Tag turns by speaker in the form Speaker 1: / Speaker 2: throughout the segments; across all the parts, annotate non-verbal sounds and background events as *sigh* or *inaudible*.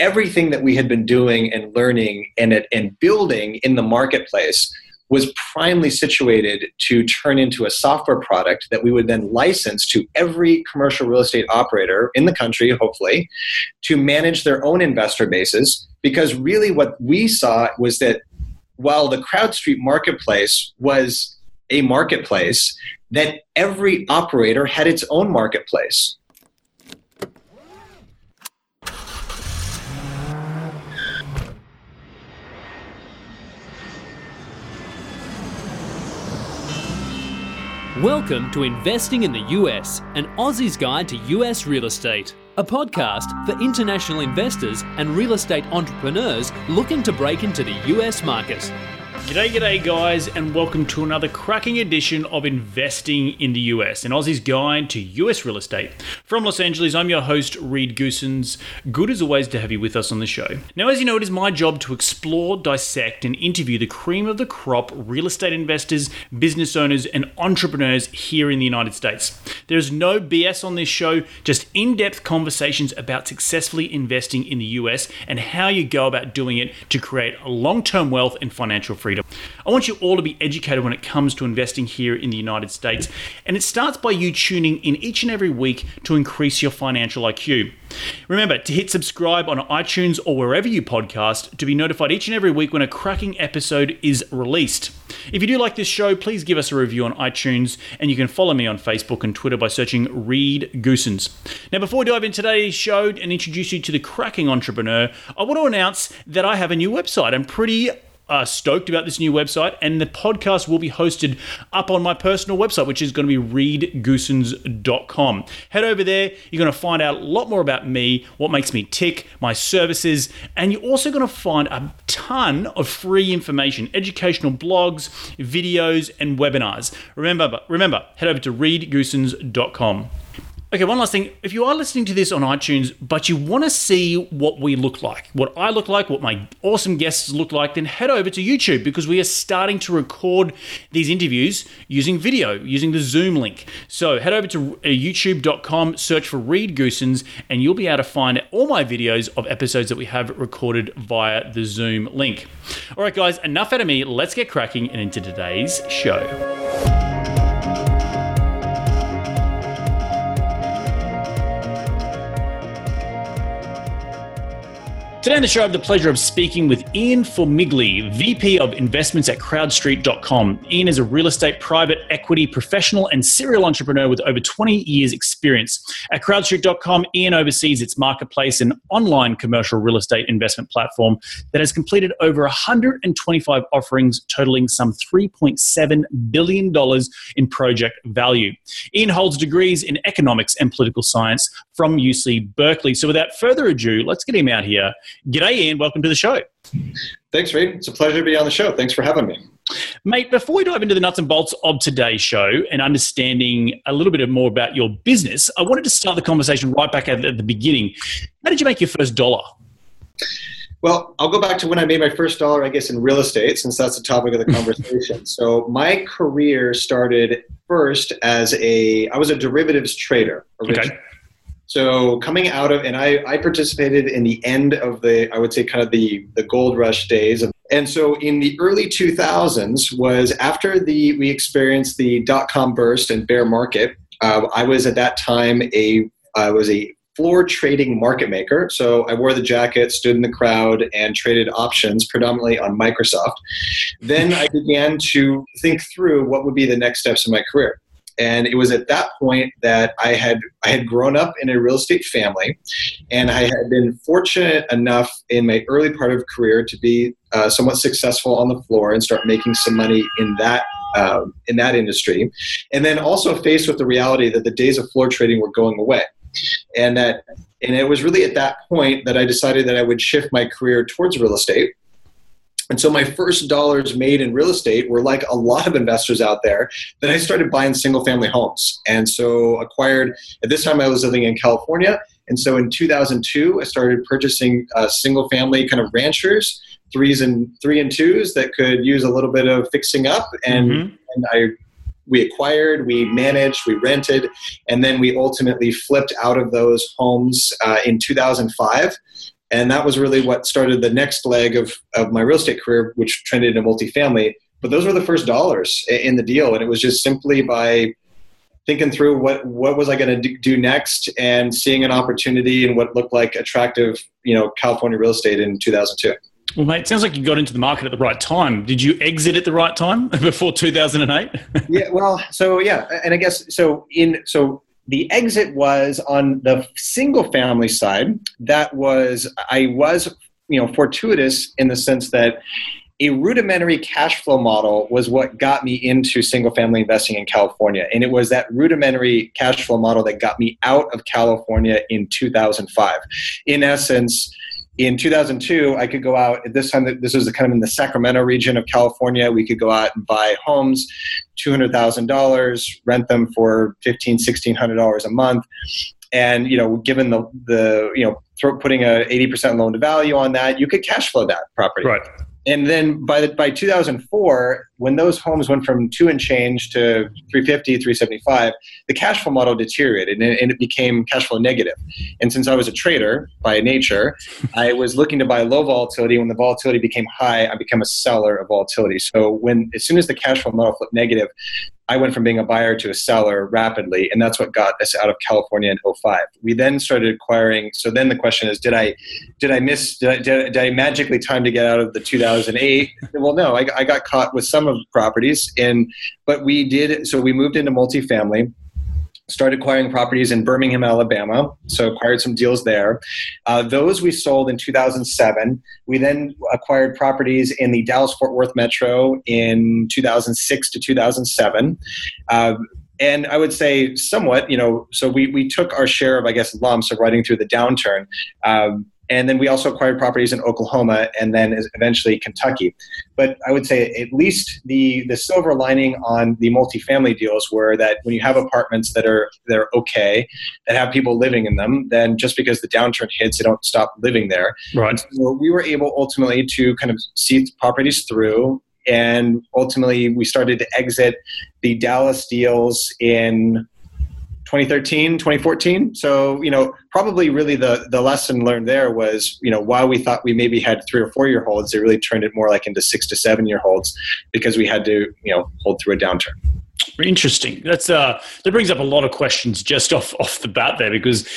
Speaker 1: everything that we had been doing and learning and, and building in the marketplace was primely situated to turn into a software product that we would then license to every commercial real estate operator in the country, hopefully, to manage their own investor bases. Because really, what we saw was that while the CrowdStreet marketplace was a marketplace, that every operator had its own marketplace.
Speaker 2: Welcome to Investing in the US, an Aussie's Guide to US Real Estate, a podcast for international investors and real estate entrepreneurs looking to break into the US market.
Speaker 3: G'day, g'day, guys, and welcome to another cracking edition of Investing in the US, an Aussie's guide to US real estate. From Los Angeles, I'm your host, Reed Goossens. Good as always to have you with us on the show. Now, as you know, it is my job to explore, dissect, and interview the cream of the crop real estate investors, business owners, and entrepreneurs here in the United States. There's no BS on this show, just in depth conversations about successfully investing in the US and how you go about doing it to create long term wealth and financial freedom freedom. I want you all to be educated when it comes to investing here in the United States. And it starts by you tuning in each and every week to increase your financial IQ. Remember to hit subscribe on iTunes or wherever you podcast to be notified each and every week when a cracking episode is released. If you do like this show, please give us a review on iTunes and you can follow me on Facebook and Twitter by searching Reed Goossens. Now, before we dive into today's show and introduce you to the cracking entrepreneur, I want to announce that I have a new website. I'm pretty uh, stoked about this new website, and the podcast will be hosted up on my personal website, which is going to be reedgoossens.com. Head over there, you're going to find out a lot more about me, what makes me tick, my services, and you're also going to find a ton of free information, educational blogs, videos, and webinars. Remember, remember, head over to reedgoossens.com. Okay, one last thing. If you are listening to this on iTunes, but you want to see what we look like, what I look like, what my awesome guests look like, then head over to YouTube because we are starting to record these interviews using video, using the Zoom link. So head over to uh, youtube.com, search for Reed Goossens, and you'll be able to find all my videos of episodes that we have recorded via the Zoom link. All right, guys, enough out of me. Let's get cracking and into today's show. Today on the show, I have the pleasure of speaking with Ian Formigle, VP of Investments at CrowdStreet.com. Ian is a real estate private equity professional and serial entrepreneur with over 20 years' experience. At CrowdStreet.com, Ian oversees its marketplace and online commercial real estate investment platform that has completed over 125 offerings, totaling some $3.7 billion in project value. Ian holds degrees in economics and political science from UC Berkeley. So, without further ado, let's get him out here G'day, Ian. Welcome to the show.
Speaker 1: Thanks, Reed. It's a pleasure to be on the show. Thanks for having me.
Speaker 3: Mate, before we dive into the nuts and bolts of today's show and understanding a little bit more about your business, I wanted to start the conversation right back at the beginning. How did you make your first dollar?
Speaker 1: Well, I'll go back to when I made my first dollar, I guess, in real estate, since that's the topic of the *laughs* conversation. so my career started first as a, I was a derivatives trader originally. Okay. So coming out of, and I, I participated in the end of the, I would say kind of the, the gold rush days. And so in the early 2000s was after the, we experienced the dot-com burst and bear market. Uh, I was at that time a, I was a floor trading market maker. So I wore the jacket, stood in the crowd, and traded options predominantly on Microsoft. Then I began to think through what would be the next steps in my career and it was at that point that I had I had grown up in a real estate family, and I had been fortunate enough in my early part of career to be uh, somewhat successful on the floor and start making some money in that um, in that industry, and then also faced with the reality that the days of floor trading were going away, and that and it was really at that point that I decided that I would shift my career towards real estate and so my first dollars made in real estate were like a lot of investors out there that I started buying single family homes. And so acquired, at this time I was living in California. And so in 2002, I started purchasing uh, single family kind of ranchers, threes and three and twos that could use a little bit of fixing up. And, mm-hmm. and I we acquired, we managed, we rented, and then we ultimately flipped out of those homes uh, in 2005 and that was really what started the next leg of of my real estate career, which trended into multifamily. But those were the first dollars in the deal, and it was just simply by thinking through what what was I going to do next and seeing an opportunity in what looked like attractive, you know, California real estate in 2002.
Speaker 3: Well, mate, it sounds like you got into the market at the right time. Did you exit at the right time *laughs* before 2008?
Speaker 1: yeah, well, so yeah, and I guess so in so the exit was on the single family side. That was I was, you know, fortuitous in the sense that a rudimentary cash flow model was what got me into single family investing in California. And it was that rudimentary cash flow model that got me out of California in 2005. In essence, in 2002, I could go out at this time. This was kind of in the Sacramento region of California. We could go out and buy homes, two hundred thousand dollars, rent them for fifteen, sixteen hundred dollars a month, and you know, given the the you know, putting a eighty percent loan to value on that, you could cash flow that property.
Speaker 3: Right
Speaker 1: and then by the, by 2004 when those homes went from two and change to 350 375 the cash flow model deteriorated and it, and it, became cash flow negative. And since i was a trader by nature i was looking to buy low volatility. When the volatility became high i became a seller of volatility. So when as soon as the cash flow model flipped negative I went from being a buyer to a seller rapidly, and that's what got us out of California in 05. We then started acquiring. So then the question is, did I, did I miss? Did I, did, I magically time to get out of the 2008? well, no, I, I got caught with some of the properties, and but we did. So we moved into multifamily started acquiring properties in Birmingham, Alabama. So acquired some deals there. Uh, those we sold in 2007. We then acquired properties in the Dallas Fort Worth metro in 2006 to 2007. Uh, and I would say somewhat, you know, so we, we took our share of, I guess, lumps of riding through the downturn. Um, and then we also acquired properties in Oklahoma and then eventually Kentucky. But I would say at least the the silver lining on the multifamily deals were that when you have apartments that are they're okay, that have people living in them, then just because the downturn hits, they don't stop living there.
Speaker 3: Right.
Speaker 1: So we were able ultimately to kind of see properties through and ultimately we started to exit the Dallas deals in 2013 2014 so you know probably really the the lesson learned there was you know while we thought we maybe had three or four year holds they really turned it more like into six to seven year holds because we had to you know hold through a downturn
Speaker 3: interesting that's uh that brings up a lot of questions just off off the bat there because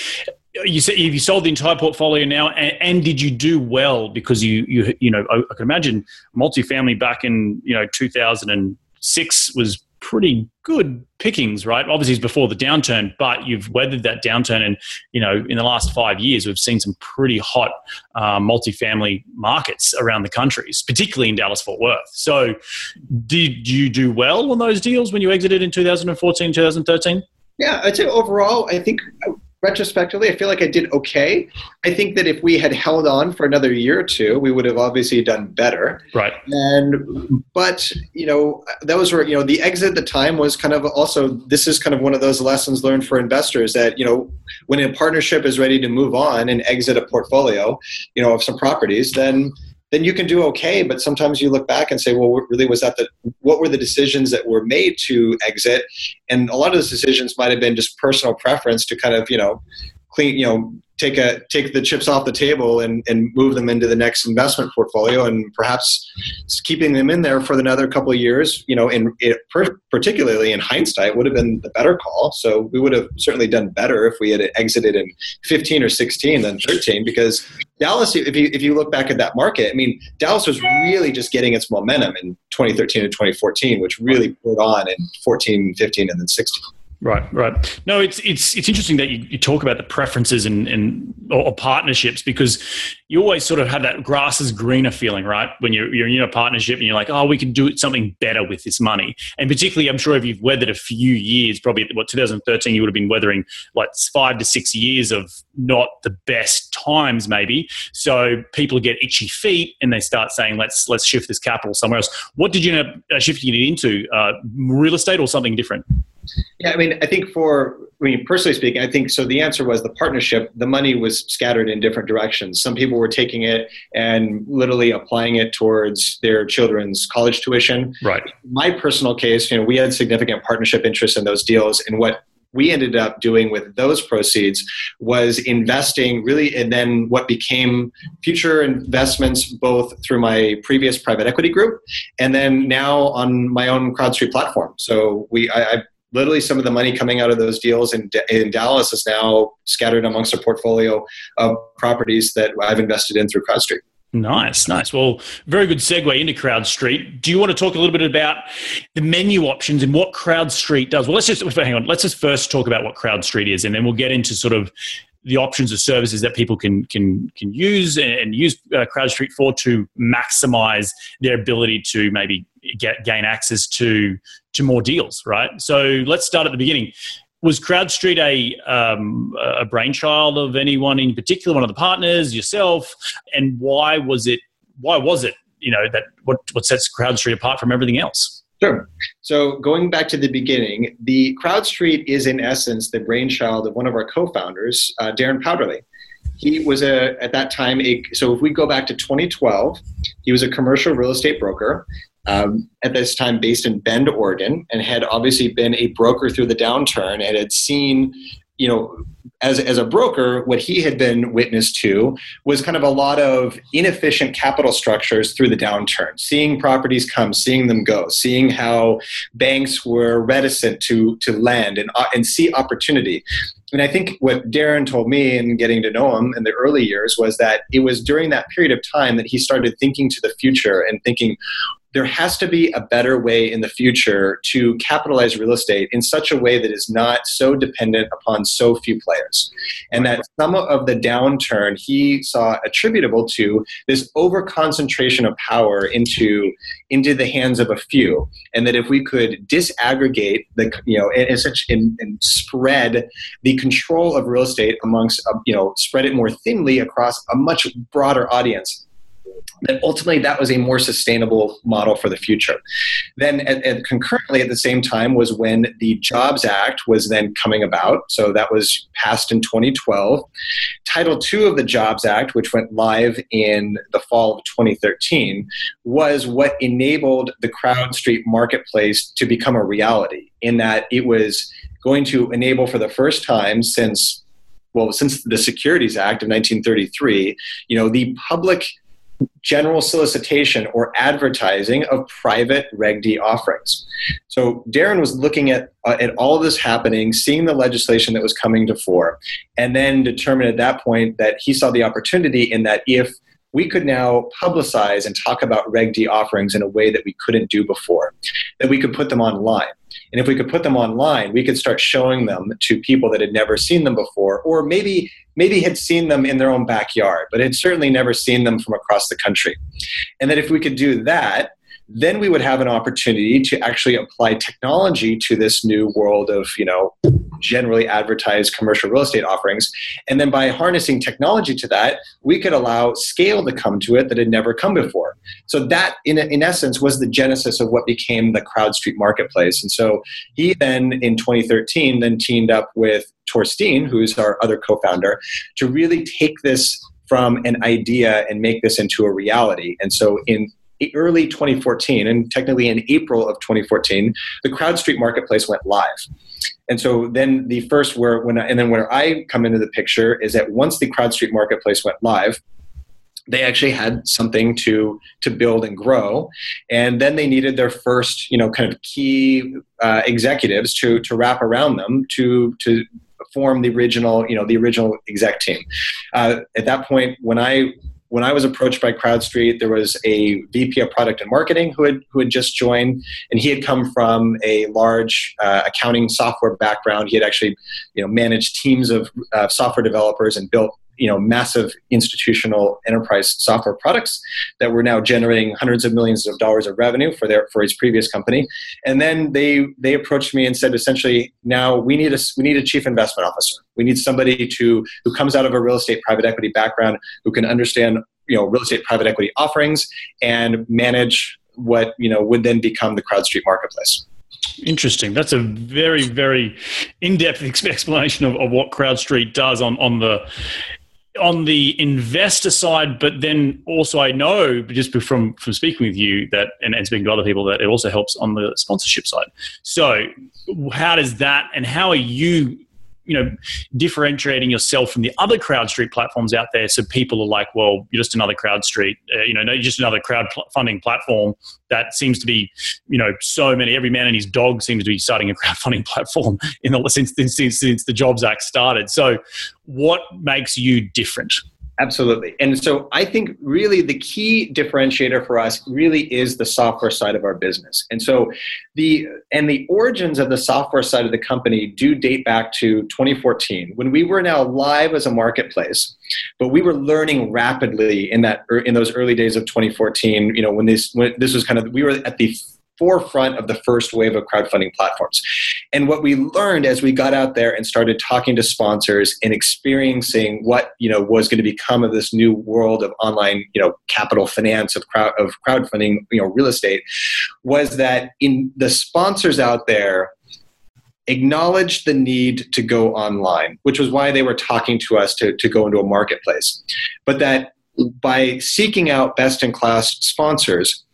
Speaker 3: you said you sold the entire portfolio now, and, and, did you do well? Because you you you know I, I can imagine multifamily back in you know 2006 was pretty good pickings, right? Obviously, it's before the downturn, but you've weathered that downturn, and you know, in the last five years, we've seen some pretty hot uh, multifamily markets around the countries, particularly in Dallas Fort Worth. So, did you do well on those deals when you exited in 2014, 2013?
Speaker 1: Yeah, I'd say overall, I think retrospectively, I feel like I did okay. I think that if we had held on for another year or two, we would have obviously done better.
Speaker 3: Right.
Speaker 1: And but you know, those were you know the exit at the time was kind of also this is kind of one of those lessons learned for investors that you know when a partnership is ready to move on and exit a portfolio, you know, of some properties, then then you can do okay. But sometimes you look back and say, well, really, was that the what were the decisions that were made to exit? And a lot of those decisions might have been just personal preference to kind of you know clean you know take a take the chips off the table and, and move them into the next investment portfolio and perhaps keeping them in there for another couple of years you know in it, particularly in hindsight would have been the better call. So we would have certainly done better if we had exited in 15 or 16 than 13 because Dallas if you if you look back at that market I mean Dallas was really just getting its momentum in 2013 and 2014 which really put on in 14 15 and then 16
Speaker 3: Right, right. No, it's it's it's interesting that you, you talk about the preferences and and or, or, partnerships because you always sort of have that grass is greener feeling, right? When you're you're in a partnership and you're like, oh, we can do something better with this money. And particularly, I'm sure if you've weathered a few years, probably what 2013, you would have been weathering like five to six years of not the best times, maybe. So people get itchy feet and they start saying, let's let's shift this capital somewhere else. What did you end up uh, shifting it into? Uh, real estate or something different?
Speaker 1: Yeah, I mean, I think for I mean, personally speaking, I think so. The answer was the partnership. The money was scattered in different directions. Some people were taking it and literally applying it towards their children's college tuition.
Speaker 3: Right.
Speaker 1: My personal case, you know, we had significant partnership interest in those deals, and what we ended up doing with those proceeds was investing really and then what became future investments both through my previous private equity group and then now on my own CrowdStreet platform. So we I, I literally some of the money coming out of those deals in, in Dallas is now scattered amongst a portfolio of properties that I've invested in through CrowdStreet.
Speaker 3: Nice, nice. Well, very good segue into CrowdStreet. Do you want to talk a little bit about the menu options and what CrowdStreet does? Well, let's just hang on. Let's just first talk about what CrowdStreet is, and then we'll get into sort of the options of services that people can can can use and use uh, CrowdStreet for to maximize their ability to maybe get gain access to to more deals. Right. So let's start at the beginning was CrowdStreet a um, a brainchild of anyone in particular, one of the partners, yourself, and why was it? Why was it? You know that what what sets CrowdStreet apart from everything else?
Speaker 1: Sure. So going back to the beginning, the CrowdStreet is in essence the brainchild of one of our co-founders, uh, Darren Powderly. He was a at that time a so if we go back to 2012, he was a commercial real estate broker um, at this time based in Bend, Oregon, and had obviously been a broker through the downturn and had seen, you know, as, as a broker, what he had been witness to was kind of a lot of inefficient capital structures through the downturn, seeing properties come, seeing them go, seeing how banks were reticent to, to lend and, uh, and see opportunity. And I think what Darren told me in getting to know him in the early years was that it was during that period of time that he started thinking to the future and thinking, there has to be a better way in the future to capitalize real estate in such a way that is not so dependent upon so few players. And that some of the downturn he saw attributable to this over concentration of power into, into the hands of a few. And that if we could disaggregate the, you know, and, and, and spread the control of real estate amongst, uh, you know, spread it more thinly across a much broader audience that ultimately that was a more sustainable model for the future. Then, concurrently at the same time, was when the Jobs Act was then coming about. So that was passed in 2012. Title II of the Jobs Act, which went live in the fall of 2013, was what enabled the Crowd Street marketplace to become a reality. In that it was going to enable for the first time since well since the securities act of 1933 you know the public general solicitation or advertising of private Reg D offerings. So Darren was looking at, uh, at all this happening, seeing the legislation that was coming to fore, and then determined at that point that he saw the opportunity in that if we could now publicize and talk about Reg D offerings in a way that we couldn't do before, that we could put them online. And if we could put them online, we could start showing them to people that had never seen them before, or maybe maybe had seen them in their own backyard, but had certainly never seen them from across the country. And that if we could do that, then we would have an opportunity to actually apply technology to this new world of you know generally advertised commercial real estate offerings. And then by harnessing technology to that we could allow scale to come to it that had never come before. So that in, in essence was the genesis of what became the CrowdStreet marketplace. And so he then in 2013 then teamed up with Tore Steen, who's our other co-founder, to really take this from an idea and make this into a reality. And so in early 2014, and technically in April of 2014, the CrowdStreet marketplace went live. And so then the first where when I, and then where I come into the picture is that once the CrowdStreet marketplace went live, they actually had something to to build and grow, and then they needed their first you know kind of key uh, executives to to wrap around them to to form the original you know the original exec team. Uh, at that point, when I when I was approached by CrowdStreet, there was a VP of product and marketing who had who had just joined, and he had come from a large uh, accounting software background. He had actually, you know, managed teams of uh, software developers and built you know massive institutional enterprise software products that were now generating hundreds of millions of dollars of revenue for their for his previous company. And then they they approached me and said essentially now we need a we need a chief investment officer. We need somebody to who comes out of a real estate private equity background who can understand you know real estate private equity offerings and manage what you know would then become the CrowdStreet marketplace.
Speaker 3: Interesting. That's a very, very in-depth *laughs* explanation of, of what CrowdStreet does on, on the on the investor side, but then also I know just from from speaking with you that and, and speaking to other people that it also helps on the sponsorship side. So how does that and how are you you know differentiating yourself from the other CrowdStreet platforms out there so people are like well you're just another CrowdStreet uh, you know you're just another crowdfunding platform that seems to be you know so many every man and his dog seems to be starting a *laughs* crowdfunding platform in the since since, since the jobs act started. So what makes you different
Speaker 1: Absolutely. And so I think really the key differentiator for us really is the software side of our business. And so the and the origins of the software side of the company do date back to 2014 when we were now live as a marketplace. But we were learning rapidly in that in those early days of 2014, you know, when this when this was kind of we were at the forefront of the first wave of crowdfunding platforms. And what we learned as we got out there and started talking to sponsors and experiencing what you know was going to become of this new world of online you know capital finance of crowd of crowdfunding you know real estate was that in the sponsors out there acknowledged the need to go online, which was why they were talking to us to, to go into a marketplace. But that by seeking out best in class sponsors,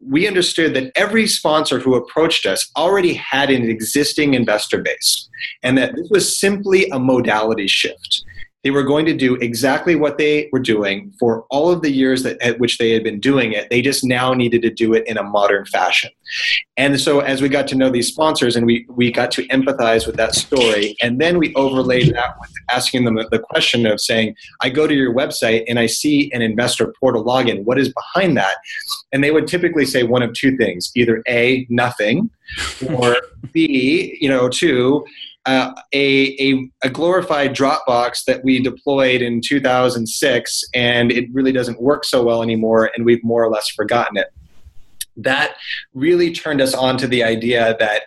Speaker 1: we understood that every sponsor who approached us already had an existing investor base and that this was simply a modality shift they were going to do exactly what they were doing for all of the years that, at which they had been doing it. They just now needed to do it in a modern fashion. And so, as we got to know these sponsors and we, we got to empathize with that story, and then we overlaid that with asking them the question of saying, I go to your website and I see an investor portal login. What is behind that? And they would typically say one of two things either A, nothing, or B, you know, two, uh, a, a, a, glorified Dropbox that we deployed in 2006, and it really doesn't work so well anymore, and we've more or less forgotten it. That really turned us on to the idea that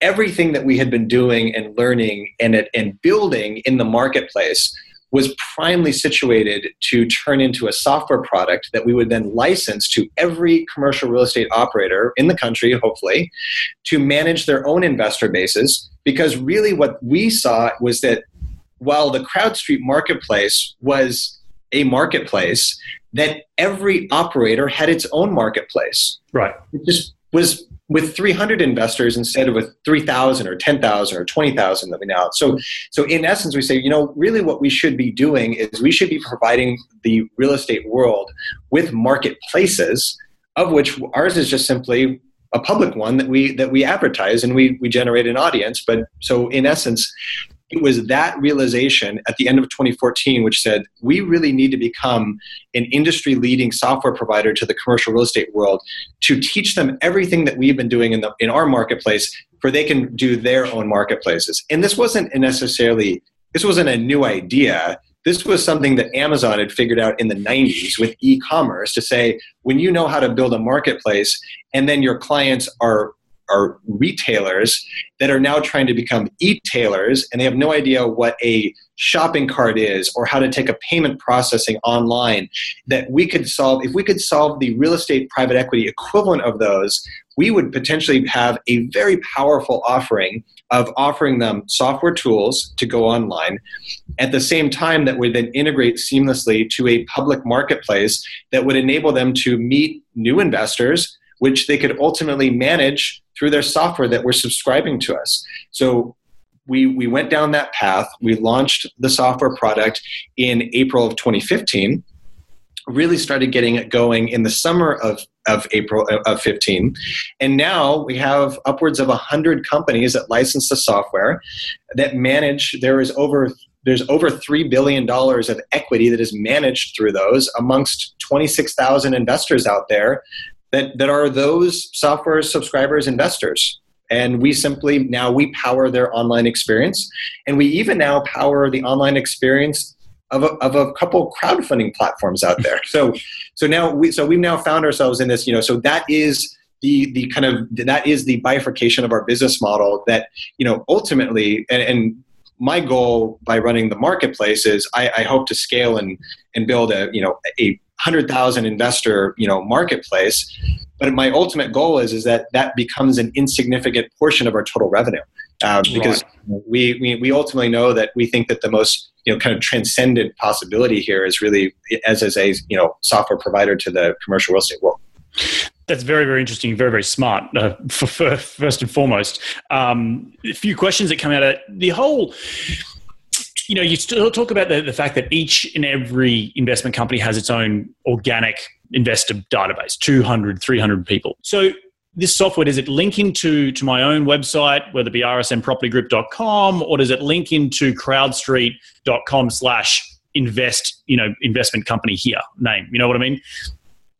Speaker 1: everything that we had been doing and learning and, and building in the marketplace was primely situated to turn into a software product that we would then license to every commercial real estate operator in the country, hopefully, to manage their own investor bases. Because really, what we saw was that while the CrowdStreet marketplace was a marketplace, that every operator had its own marketplace.
Speaker 3: Right.
Speaker 1: It just was with 300 investors instead of with 3,000 or 10,000 or 20,000 that we now. So, so in essence, we say, you know, really what we should be doing is we should be providing the real estate world with marketplaces, of which ours is just simply a public one that we that we advertise and we we generate an audience. But so in essence, it was that realization at the end of 2014 which said we really need to become an industry leading software provider to the commercial real estate world to teach them everything that we've been doing in, the, in our marketplace for they can do their own marketplaces and this wasn't necessarily this wasn't a new idea this was something that Amazon had figured out in the 90s with e commerce to say, when you know how to build a marketplace and then your clients are are retailers that are now trying to become e-tailers and they have no idea what a shopping cart is or how to take a payment processing online that we could solve if we could solve the real estate private equity equivalent of those we would potentially have a very powerful offering of offering them software tools to go online at the same time that would then integrate seamlessly to a public marketplace that would enable them to meet new investors which they could ultimately manage through their software that were subscribing to us. So we, we went down that path. We launched the software product in April of 2015. Really started getting it going in the summer of, of April uh, of 15. And now we have upwards of 100 companies that license the software that manage, there is over there's over $3 billion of equity that is managed through those amongst 26,000 investors out there that, that are those software subscribers investors and we simply now we power their online experience and we even now power the online experience of a, of a couple crowdfunding platforms out there so so now we so we've now found ourselves in this you know so that is the the kind of that is the bifurcation of our business model that you know ultimately and, and my goal by running the marketplace is I, I hope to scale and and build a you know a 100,000 investor, you know, marketplace. But my ultimate goal is, is that that becomes an insignificant portion of our total revenue. Um, because right. we, we we ultimately know that we think that the most you know kind of transcendent possibility here is really as as a you know software provider to the commercial real estate world.
Speaker 3: That's very, very interesting. Very, very smart. Uh, *laughs* for, for, first and foremost, um, a few questions that come out of the whole you know, you still talk about the, the fact that each and every investment company has its own organic investor database 200 300 people so this software does it link into to my own website whether it be rsnpropertygroup.com or does it link into crowdstreet.com slash invest you know investment company here name you know what i mean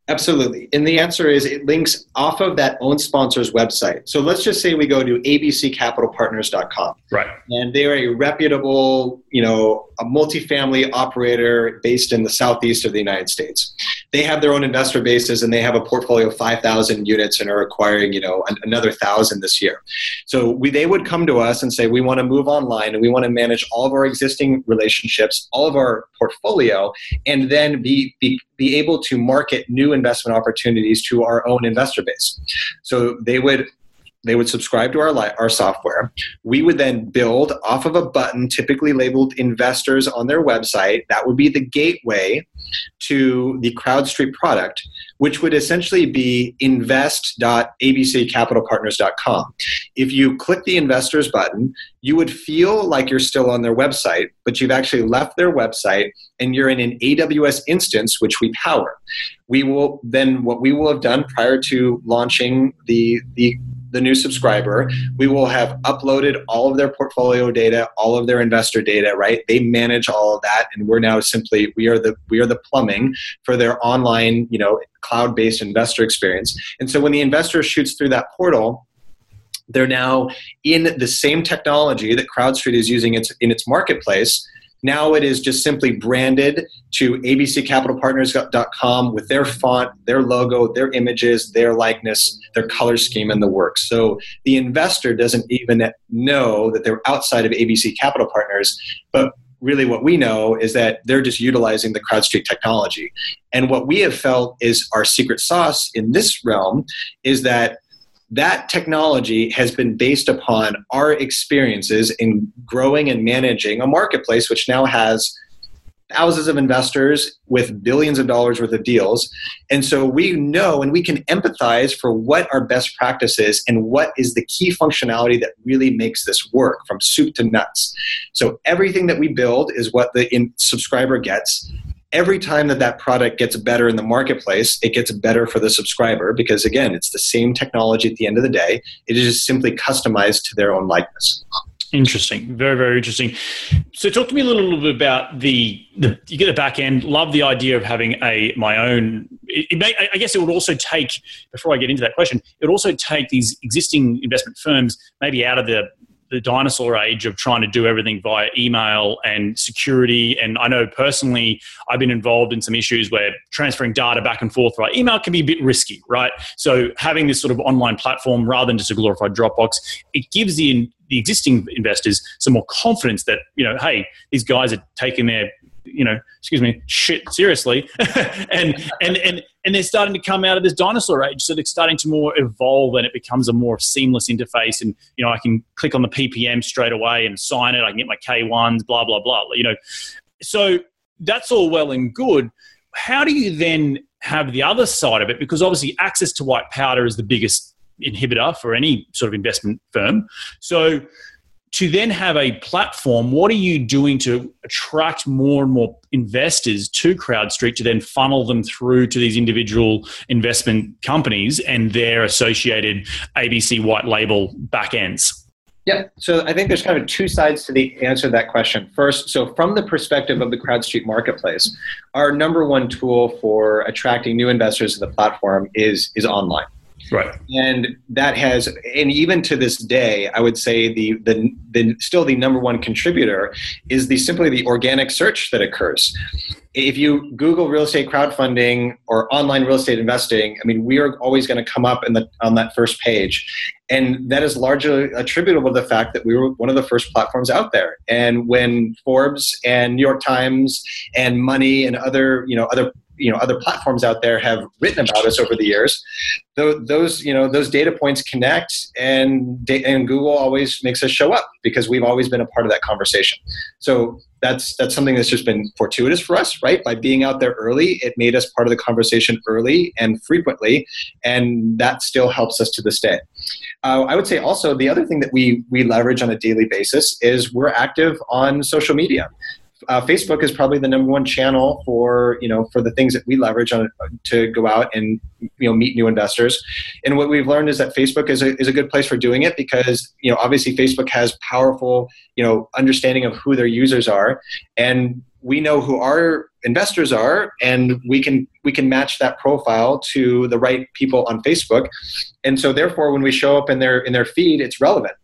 Speaker 1: Absolutely. And the answer is it links off of that own sponsor's website. So let's just say we go to abccapitalpartners.com.
Speaker 3: Right.
Speaker 1: And they're a reputable, you know, a multifamily operator based in the southeast of the United States. They have their own investor bases and they have a portfolio of 5,000 units and are acquiring, you know, another 1,000 this year. So we, they would come to us and say, we want to move online and we want to manage all of our existing relationships, all of our portfolio, and then be, be, be able to market new investment opportunities to our own investor base. So they would they would subscribe to our, li- our software. We would then build off of a button, typically labeled investors on their website. That would be the gateway to the CrowdStreet product, which would essentially be invest.abccapitalpartners.com. If you click the investors button, you would feel like you're still on their website, but you've actually left their website and you're in an AWS instance, which we power. We will then, what we will have done prior to launching the, the the new subscriber, we will have uploaded all of their portfolio data, all of their investor data, right? They manage all of that and we're now simply we are the we are the plumbing for their online, you know, cloud-based investor experience. And so when the investor shoots through that portal, they're now in the same technology that CrowdStreet is using in its marketplace now it is just simply branded to abccapitalpartners.com with their font, their logo, their images, their likeness, their color scheme, and the work. So the investor doesn't even know that they're outside of ABC Capital Partners, but really what we know is that they're just utilizing the CrowdStreet technology. And what we have felt is our secret sauce in this realm is that that technology has been based upon our experiences in growing and managing a marketplace which now has thousands of investors with billions of dollars worth of deals. And so we know and we can empathize for what our best practice is and what is the key functionality that really makes this work from soup to nuts. So everything that we build is what the subscriber gets every time that that product gets better in the marketplace, it gets better for the subscriber because, again, it's the same technology at the end of the day. It is just simply customized to their own likeness.
Speaker 3: Interesting, very very interesting. So, talk to me a little, little bit about the, the you get the back end. Love the idea of having a my own. It, may, I guess it would also take before I get into that question. It would also take these existing investment firms maybe out of the the dinosaur age of trying to do everything via email and security. And I know personally, I've been involved in some issues where transferring data back and forth via email can be a bit risky, right? So having this sort of online platform rather than just a glorified Dropbox, it gives the the existing investors some more confidence that you know, hey, these guys are taking their you know, excuse me, shit seriously, *laughs* and and and and they're starting to come out of this dinosaur age, so they're starting to more evolve, and it becomes a more seamless interface. And you know, I can click on the PPM straight away and sign it. I can get my K ones, blah blah blah. You know, so that's all well and good. How do you then have the other side of it? Because obviously, access to white powder is the biggest inhibitor for any sort of investment firm. So to then have a platform, what are you doing to attract more and more investors to CrowdStreet to then funnel them through to these individual investment companies and their associated ABC white label backends?
Speaker 1: Yeah, so I think there's kind of two sides to the answer to that question. First, so from the perspective of the CrowdStreet marketplace, our number one tool for attracting new investors to the platform is is online.
Speaker 3: Right.
Speaker 1: And that has, and even to this day, I would say the, the, the still the number one contributor is the simply the organic search that occurs. If you Google real estate crowdfunding or online real estate investing, I mean, we are always going to come up in the, on that first page. And that is largely attributable to the fact that we were one of the first platforms out there. And when Forbes and New York Times and Money and other, you know, other you know other platforms out there have written about us over the years. Those you know those data points connect and and google always makes us show up because we've always been a part of that conversation. So that's that's something that's just been fortuitous for us right? By being out there early it made us part of the conversation early and frequently and that still helps us to this day. Uh, i would say also the other thing that we we leverage on a daily basis is we're active on social media uh, Facebook is probably the number one channel for you know for the things that we leverage on to go out and you know meet new investors. And what we've learned is that Facebook is a, is a good place for doing it because you know obviously Facebook has powerful you know understanding of who their users are, and we know who our investors are, and we can we can match that profile to the right people on Facebook. And so therefore, when we show up in their in their feed, it's relevant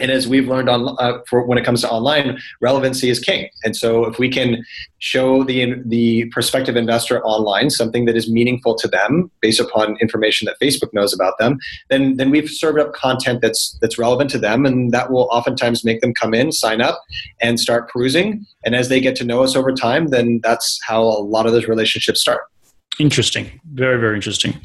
Speaker 1: and as we've learned on uh, for when it comes to online relevancy is king. And so if we can show the the prospective investor online something that is meaningful to them based upon information that facebook knows about them then then we've served up content that's that's relevant to them. And that will oftentimes make them come in sign up and start perusing. And as they get to know us over time then that's how a lot of those relationships start.
Speaker 3: Interesting. Very very interesting.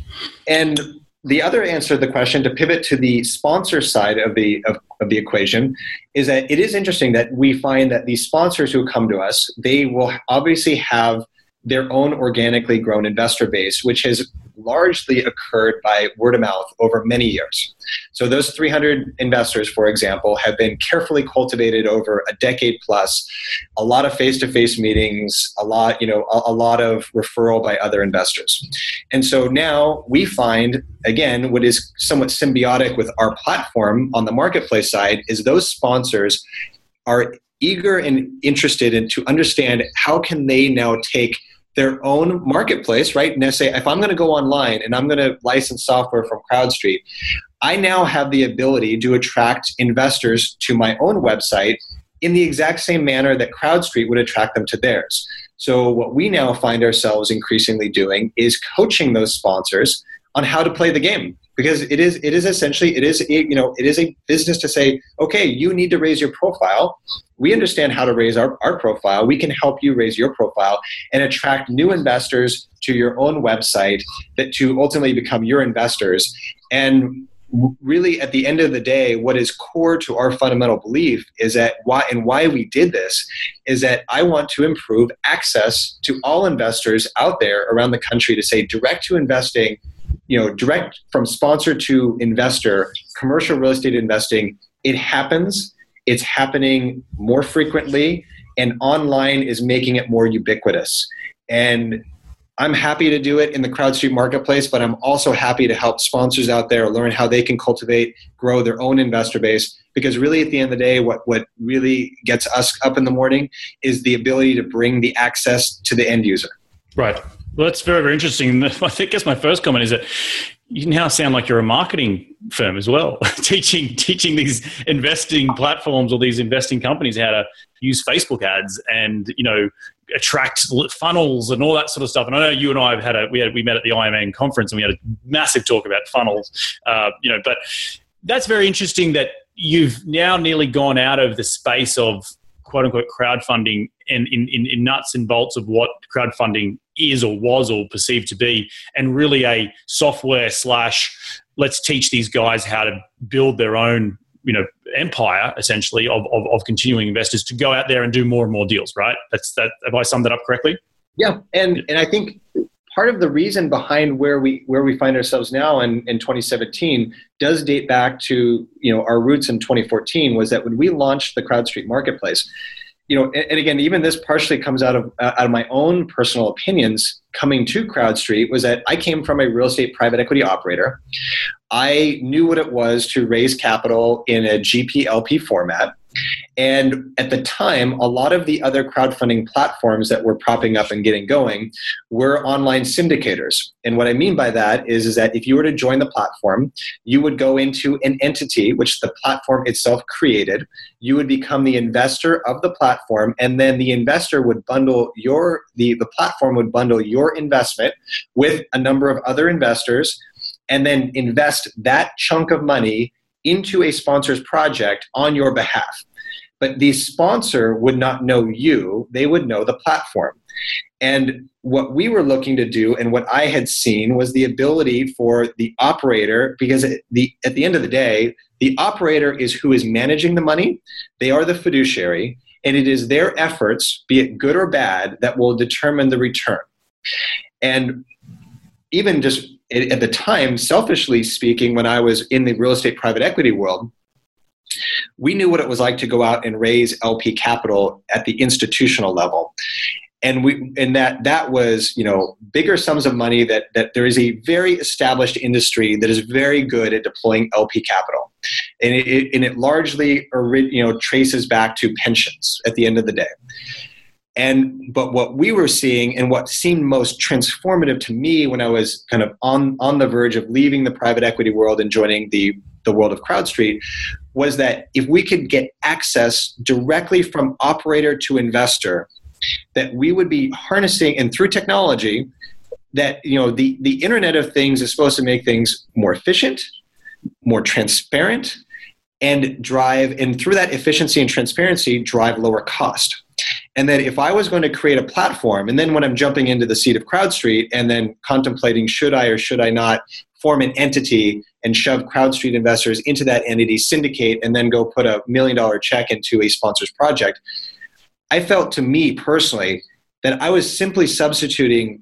Speaker 1: And the other answer to the question to pivot to the sponsor side of the of, of, the equation is that it is interesting that we find that these sponsors who come to us they will obviously have their own organically grown investor base, which has largely occurred by word of mouth over many years. So, those 300 investors, for example, have been carefully cultivated over a decade plus, a lot of face to face meetings, a lot, you know, a, a, lot of referral by other investors. And so now we find, again, what is somewhat symbiotic with our platform on the marketplace side is those sponsors are eager and interested in to understand how can they now take their own marketplace, right? And say, if I'm going to go online and I'm going to license software from CrowdStreet, I now have the ability to attract investors to my own website in the exact same manner that CrowdStreet would attract them to theirs. So, what we now find ourselves increasingly doing is coaching those sponsors on how to play the game because it is it is essentially it is a, you know it is a business to say okay you need to raise your profile. We understand how to raise our, our profile. We can help you raise your profile and attract new investors to your own website that to ultimately become your investors. And really at the end of the day what is core to our fundamental belief is that why and why we did this is that i want to improve access to all investors out there around the country to say direct to investing you know direct from sponsor to investor commercial real estate investing it happens. It's happening more frequently and online is making it more ubiquitous. And i'm happy to do it in the crowdstreet marketplace but i'm also happy to help sponsors out there learn how they can cultivate grow their own investor base because really at the end of the day what, what really gets us up in the morning is the ability to bring the access to the end user.
Speaker 3: Right well, that's very, very interesting. *laughs* I think guess my first comment is that you now sound like you're a marketing firm as well, *laughs* teaching teaching these investing platforms or these investing companies how to use Facebook ads and you know attract funnels and all that sort of stuff. And I know you and I have had a we had we met at the IMN conference and we had a massive talk about funnels. Uh, you know, but that's very interesting that you've now nearly gone out of the space of quote unquote crowdfunding and in, in, in nuts and bolts of what crowdfunding is or was or perceived to be, and really a software slash let's teach these guys how to build their own you know empire essentially of, of, of, continuing investors to go out there and do more and more deals right? That's that have i summed that up correctly?
Speaker 1: Yeah and and i think part of the reason behind where we where we find ourselves now in, in 2017 does date back to you know our roots in 2014 was that when we launched the crowdstreet marketplace you know, and, and, again, even this partially comes out of uh, out of my own personal opinions coming to CrowdStreet was that I came from a real estate private equity operator. I knew what it was to raise capital in a GPLP format. And at the time, a lot of the other crowdfunding platforms that were propping up and getting going were online syndicators. And what I mean by that is, is that if you were to join the platform, you would go into an entity which the platform itself created. You would become the investor of the platform, and then the investor would bundle your the, the platform would bundle your investment with a number of other investors and then invest that chunk of money into a sponsor's project on your behalf. But the sponsor would not know you, they would know the platform. And what we were looking to do and what I had seen was the ability for the operator, because at the, at the end of the day, the operator is who is managing the money, they are the fiduciary, and it is their efforts, be it good or bad, that will determine the return. And even just at the time, selfishly speaking, when I was in the real estate private equity world, we knew what it was like to go out and raise LP capital at the institutional level and we and that that was you know bigger sums of money that that there is a very established industry that is very good at deploying LP capital, and it, and it largely you know traces back to pensions at the end of the day. And but what we were seeing and what seemed most transformative to me when I was kind of on on the verge of leaving the private equity world and joining the the world of CrowdStreet was that if we could get access directly from operator to investor that we would be harnessing and through technology that you know the the internet of things is supposed to make things more efficient more transparent and drive and through that efficiency and transparency drive lower cost and that if i was going to create a platform and then when i'm jumping into the seat of crowdstreet and then contemplating should i or should i not form an entity and shove crowdstreet investors into that entity syndicate and then go put a million dollar check into a sponsor's project I felt to me personally that I was simply substituting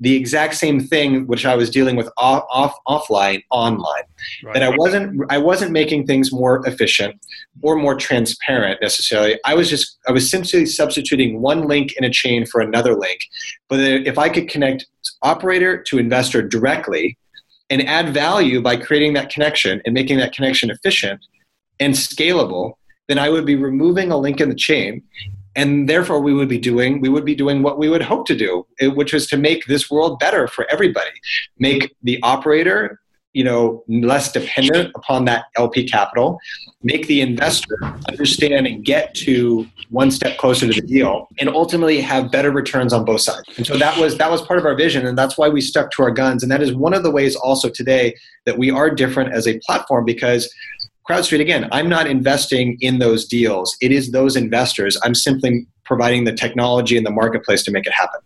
Speaker 1: the exact same thing which I was dealing with off, off offline online. Right. That I wasn't I wasn't making things more efficient or more transparent necessarily. I was just I was simply substituting one link in a chain for another link. But if I could connect operator to investor directly and add value by creating that connection and making that connection efficient and scalable, then I would be removing a link in the chain and therefore we would be doing we would be doing what we would hope to do eh, which was to make this world better for everybody. Make the operator you know less dependent upon that lp capital. Make the investor understand and get to one step closer to the deal and ultimately have better returns on both sides. And so that was that was part of our vision and that's why we stuck to our guns. And that is one of the ways also today that we are different as a platform because CrowdStreet, again, I'm not investing in those deals. It is those investors. I'm simply providing the technology and the marketplace to make it happen.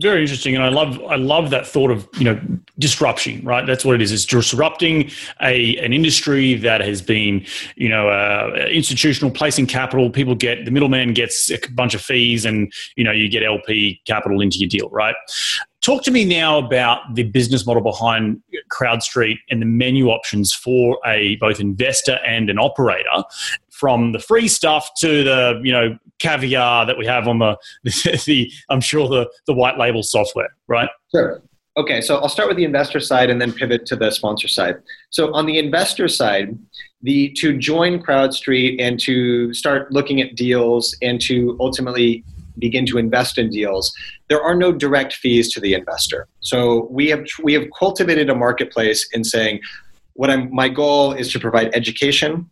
Speaker 3: Very interesting, and I love I love that thought of you know disruption. Right, that's what it is. It's disrupting a an industry that has been you know uh, institutional placing capital. People get the middleman gets a bunch of fees, and you know you get LP capital into your deal. Right. Talk to me now about the business model behind CrowdStreet and the menu options for a both investor and an operator, from the free stuff to the you know caviar that we have on *laughs* the, the I'm sure the the white label software, right?
Speaker 1: Sure. Okay, so I'll start with the investor side and then pivot to the sponsor side. So on the investor side, the to join CrowdStreet and to start looking at deals and to ultimately begin to invest in deals, there are no direct fees to the investor. So we have we have cultivated a marketplace in saying what I'm my goal is to provide education,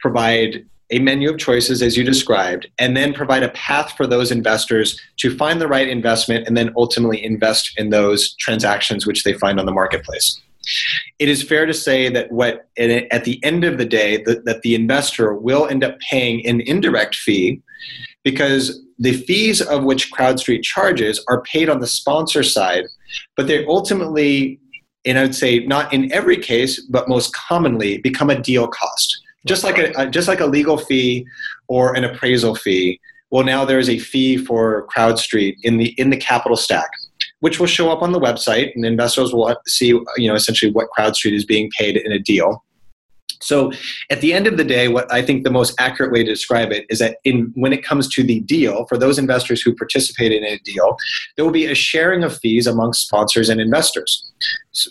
Speaker 1: provide a menu of choices as you described, and then provide a path for those investors to find the right investment and then ultimately invest in those transactions which they find on the marketplace. It is fair to say that what at the end of the day that, that the investor will end up paying an indirect fee because the fees of which CrowdStreet charges are paid on the sponsor side, but they ultimately, and I would say not in every case, but most commonly, become a deal cost. Just like a, just like a legal fee or an appraisal fee. Well, now there is a fee for CrowdStreet in the in the capital stack, which will show up on the website, and investors will see you know essentially what CrowdStreet is being paid in a deal. So at the end of the day, what I think the most accurate way to describe it is that in when it comes to the deal, for those investors who participate in a deal, there will be a sharing of fees amongst sponsors and investors.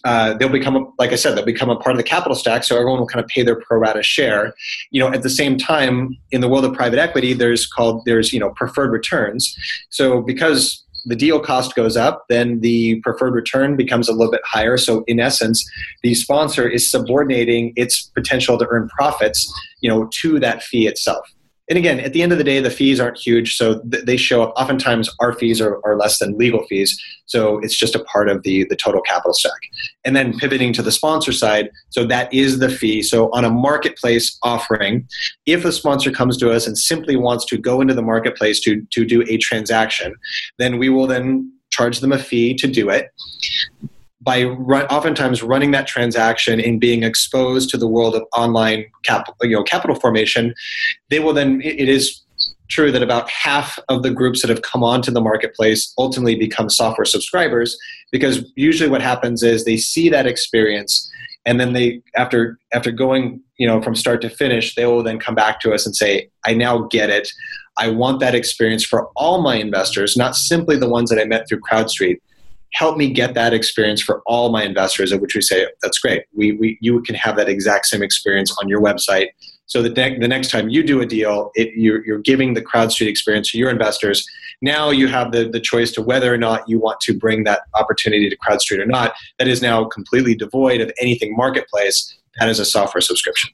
Speaker 1: Uh, they'll become, like I said, they'll become a part of the capital stack, so everyone will kind of pay their pro rata share. You know, at the same time, in the world of private equity, there's called there's you know preferred returns. So because the deal cost goes up, then the preferred return becomes a little bit higher. So in essence, the sponsor is subordinating its potential to earn profits, you know, to that fee itself. And again, at the end of the day, the fees aren't huge, so th- they show up. Oftentimes, our fees are, are less than legal fees, so it's just a part of the the total capital stack. And then pivoting to the sponsor side, so that is the fee. So on a marketplace offering, if a sponsor comes to us and simply wants to go into the marketplace to to do a transaction, then we will then charge them a fee to do it by run, oftentimes running that transaction and being exposed to the world of online capital, you know, capital formation, they will then. It is true that about half of the groups that have come onto the marketplace ultimately become software subscribers because usually what happens is they see that experience and then they after after going you know from start to finish they will then come back to us and say i now get it i want that experience for all my investors not simply the ones that i met through crowdstreet help me get that experience for all my investors at which we say that's great we, we you can have that exact same experience on your website so the, the next time you do a deal it, you're, you're giving the crowdstreet experience to your investors now you have the, the choice to whether or not you want to bring that opportunity to crowdstreet or not that is now completely devoid of anything marketplace that is a software subscription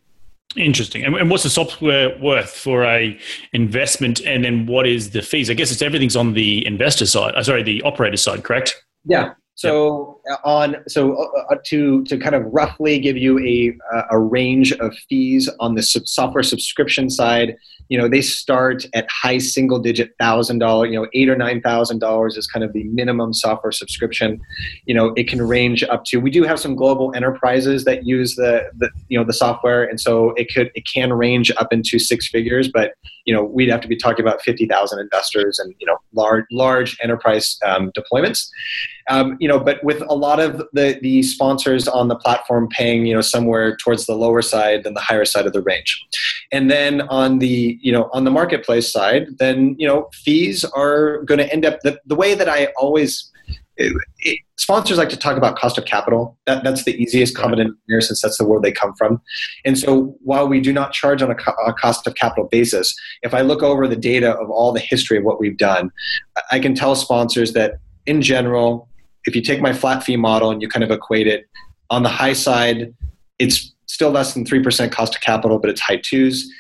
Speaker 3: Interesting. And what's the software worth for a investment? And then what is the fees? I guess it's everything's on the investor side. Uh, sorry, the operator side, correct?
Speaker 1: Yeah. So on so uh, uh, to to kind of roughly give you a a range of fees on the sub- software subscription side, you know they start at high single digit thousand dollar, you know eight or nine thousand dollars is kind of the minimum software subscription. You know it can range up to. We do have some global enterprises that use the the you know the software, and so it could it can range up into six figures, but you know we'd have to be talking about fifty thousand investors and you know large large enterprise um, deployments. Um, you know, but with a lot of the the sponsors on the platform paying, you know, somewhere towards the lower side than the higher side of the range. And then on the, you know, on the marketplace side, then, you know, fees are going to end up the, the way that I always it, it, sponsors like to talk about cost of capital. That, that's the easiest common denominator since that's the world they come from. And so while we do not charge on a, co- a, cost of capital basis, if I look over the data of all the history of what we've done, I can tell sponsors that in general, if you take my flat fee model and you kind of equate it, on the high side, it's still less than 3% cost of capital, but it's high twos.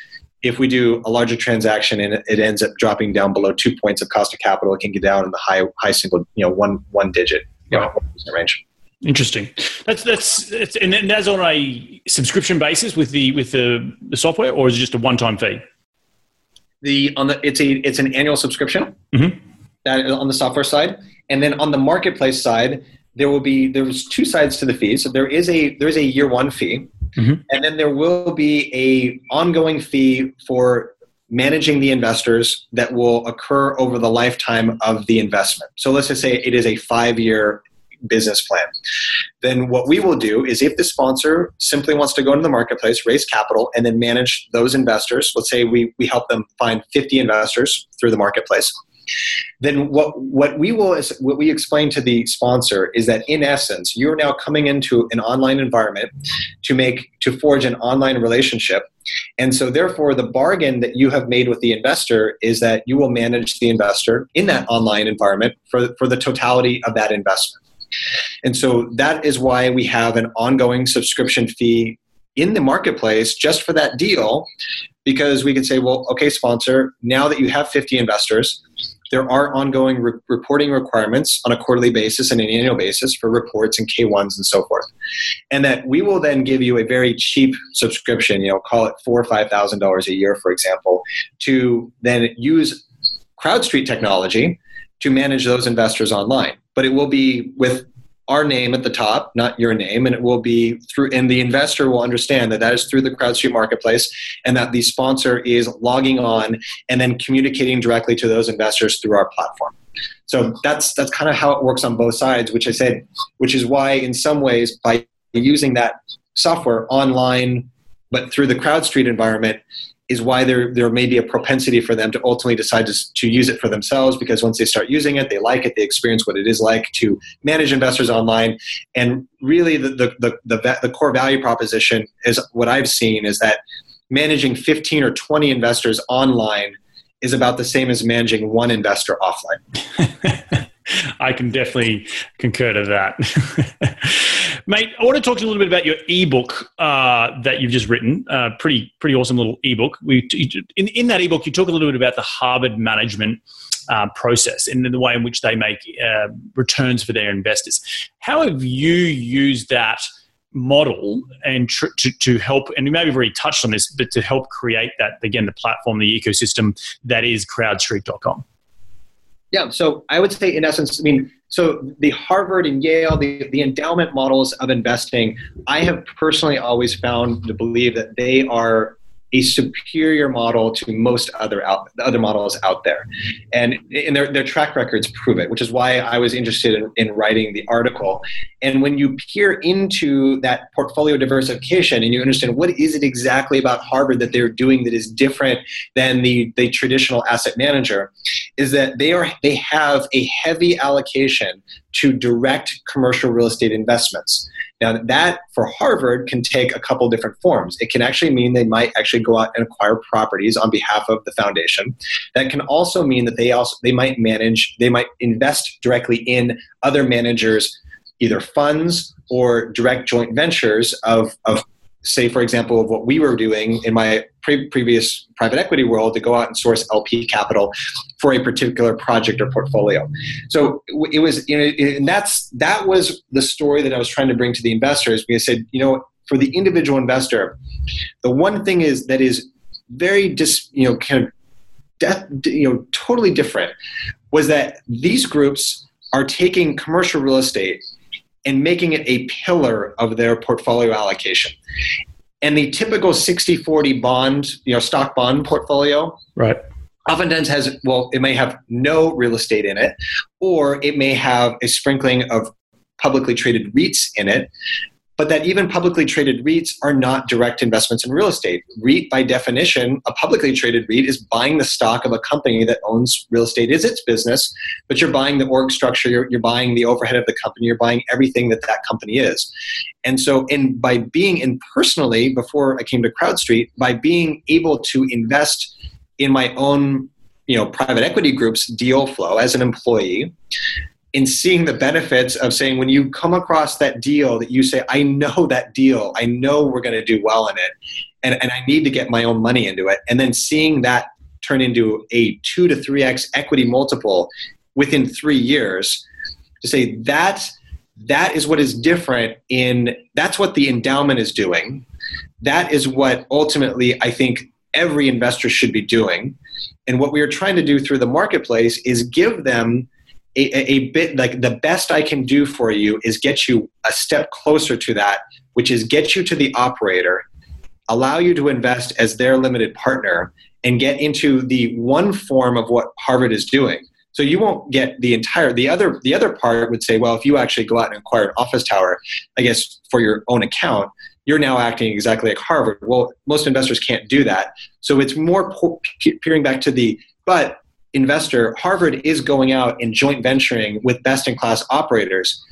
Speaker 1: If we do a larger transaction and it ends up dropping down below two points of cost of capital, it can get down in the high high single, you know, one one digit you know, range.
Speaker 3: Interesting. That's that's it's, and that's on a subscription basis with the with the, the software, or is it just a one time fee?
Speaker 1: The on the it's a it's an annual subscription. Mm-hmm. That on the software side, and then on the marketplace side, there will be there's two sides to the fee. So there is a there is a year one fee, mm-hmm. and then there will be a ongoing fee for managing the investors that will occur over the lifetime of the investment. So let's just say it is a five year business plan. Then what we will do is if the sponsor simply wants to go into the marketplace, raise capital, and then manage those investors, let's say we, we help them find 50 investors through the marketplace then what what we will what we explain to the sponsor is that in essence you're now coming into an online environment to make to forge an online relationship. And so therefore the bargain that you have made with the investor is that you will manage the investor in that online environment for, for the totality of that investment. And so that is why we have an ongoing subscription fee in the marketplace just for that deal because we can say well okay sponsor now that you have 50 investors there are ongoing re- reporting requirements on a quarterly basis and an annual basis for reports and K1s and so forth. And that we will then give you a very cheap subscription, you know, call it four or five thousand dollars a year, for example, to then use CrowdStreet technology to manage those investors online. But it will be with our name at the top, not your name, and it will be through, and the investor will understand that that is through the CrowdStreet marketplace, and that the sponsor is logging on and then communicating directly to those investors through our platform. So that's that's kind of how it works on both sides, which I said, which is why in some ways by using that software online, but through the CrowdStreet environment, is why there, there may be a propensity for them to ultimately decide to, to use it for themselves because once they start using it, they like it, they experience what it is like to manage investors online. And really, the, the, the, the, the core value proposition is what I've seen is that managing 15 or 20 investors online is about the same as managing one investor offline. *laughs*
Speaker 3: I can definitely concur to that, *laughs* mate. I want to talk to you a little bit about your ebook uh, that you've just written. Uh, pretty, pretty awesome little ebook. We in in that ebook, you talk a little bit about the Harvard management uh, process and the way in which they make uh, returns for their investors. How have you used that? model and tr- to, to help and you maybe have already touched on this but to help create that again the platform the ecosystem that is crowdstreet.com
Speaker 1: yeah, so I would say, in essence, I mean, so the Harvard and Yale, the, the endowment models of investing, I have personally always found to believe that they are a superior model to most other out, the other models out there, and, and their, their track records prove it. Which is why I was interested in, in writing the article. And when you peer into that portfolio diversification and you understand what is it exactly about Harvard that they're doing that is different than the, the traditional asset manager, is that they are they have a heavy allocation to direct commercial real estate investments. Now, that for Harvard can take a couple different forms. It can actually mean they might actually go out and acquire properties on behalf of the foundation. That can also mean that they also they might manage, they might invest directly in other managers, either funds or direct joint ventures of, of say, for example, of what we were doing in my pre- previous private equity world to go out and source LP capital for a particular project or portfolio. So it was, you know, and that's that was the story that I was trying to bring to the investors. We said, you know, for the individual investor, the one thing is that is very dis, you know, kind of, death, you know, totally different was that these groups are taking commercial real estate and making it a pillar of their portfolio allocation. And the typical 60 40 bond, you know, stock bond portfolio.
Speaker 3: Right.
Speaker 1: Oftentimes has, well, it may have no real estate in it, or it may have a sprinkling of publicly traded REITs in it but that even publicly traded REITs are not direct investments in real estate. REIT, by definition, a publicly traded REIT is buying the stock of a company that owns real estate is its business, but you're buying the org structure, you're, you're buying the overhead of the company, you're buying everything that that company is. And so, in by being in personally, before I came to CrowdStreet, by being able to invest in my own you know private equity group's deal flow as an employee in seeing the benefits of saying when you come across that deal that you say i know that deal. I know we're going to do well in it and, and i need to get my own money into it and then seeing that turn into a 2 to 3x equity multiple within three years to say that that is what is different in that's what the endowment is doing. That is what ultimately i think every investor should be doing. And what we are trying to do through the marketplace is give them a, a, bit like the best I can do for you is get you a step closer to that, which is get you to the operator, allow you to invest as their limited partner, and get into the one form of what Harvard is doing. So you won't get the entire the other the other part would say, well, if you actually go out and acquire an office tower, I guess for your own account, you're now acting exactly like Harvard. Well, most investors can't do that. So it's more peering back to the but investor, Harvard is going out and joint venturing with best in class operators.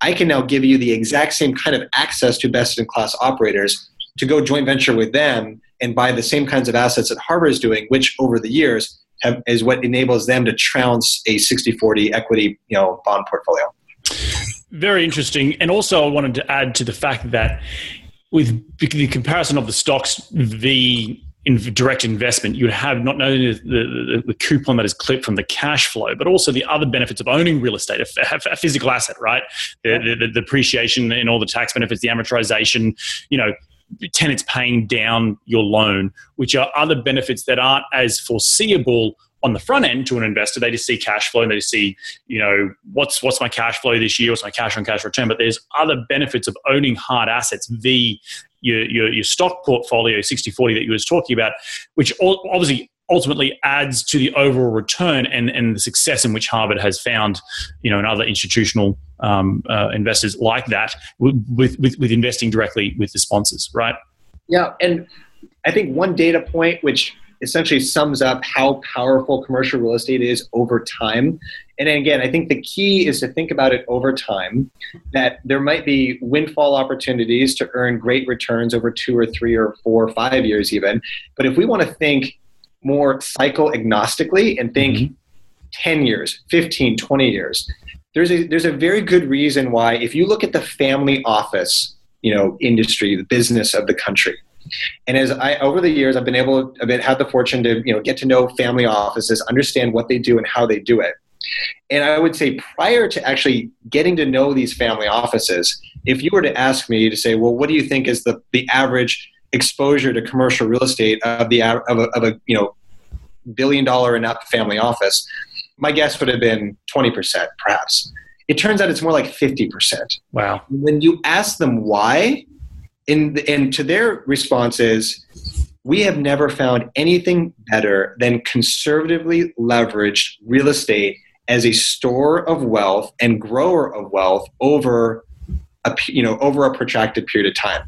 Speaker 1: I can now give you the exact same kind of access to best in class operators to go joint venture with them and buy the same kinds of assets that Harvard is doing, which over the years have, is what enables them to trounce a 60-40 equity you know, bond portfolio.
Speaker 3: Very interesting. And also I wanted to add to the fact that with the comparison of the stocks, the in direct investment, you would have not only the, the, the, coupon that is clipped from the cash flow, but also the other benefits of owning real estate, a, a physical asset, right? The, the, the depreciation and all the tax benefits, the amortization, you know, tenants paying down your loan, which are other benefits that aren't as foreseeable on the front end to an investor. They just see cash flow and they just see, you know, what's what's my cash flow this year, what's my cash on cash return. But there's other benefits of owning hard assets, the your, your, your stock portfolio 60 40 that you was talking about, which obviously ultimately adds to the overall return and, and the success in which Harvard has found, you know, and other institutional um, uh, investors like that with, with, with investing directly with the sponsors, right?
Speaker 1: Yeah, and I think one data point which essentially sums up how powerful commercial real estate is over time. And again, I think the key is to think about it over time that there might be windfall opportunities to earn great returns over two or three or four or five years, even. But if we want to think more cycle agnostically and think, mm-hmm. 10 years, 15, 20 years. There's a there's a very good reason why if you look at the family office, you know, industry, the business of the country. And as I over the years I've been able I've been, had the fortune to, you know, get to know family offices, understand what they do and how they do it. And I would say prior to actually getting to know these family offices, if you were to ask me to say, well, what do you think is the, the average exposure to commercial real estate of the of a, of a you know billion dollar and up family office, my guess would have been 20% perhaps. It turns out it's more like 50%.
Speaker 3: Wow.
Speaker 1: When you ask them why, the, and to their response is, we have never found anything better than conservatively leveraged real estate as a store of wealth and grower of wealth over a, you know over a protracted period of time.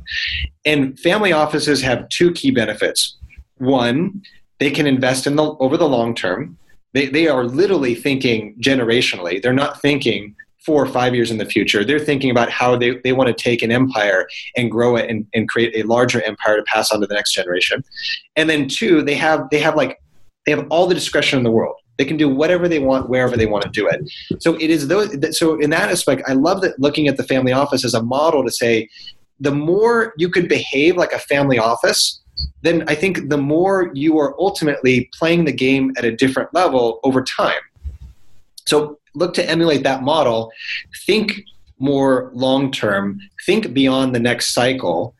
Speaker 1: And family offices have two key benefits. One, they can invest in the over the long term. They, they are literally thinking generationally. They're not thinking four or five years in the future. They're thinking about how they, they want to take an empire and grow it and, and create a larger empire to pass on to the next generation. And then two, they have they have like they have all the discretion in the world. They can do whatever they want, wherever they want to do it. So it is those. So in that aspect, I love that looking at the family office as a model to say, the more you could behave like a family office, then I think the more you are ultimately playing the game at a different level over time. So look to emulate that model. Think more long term. Think beyond the next cycle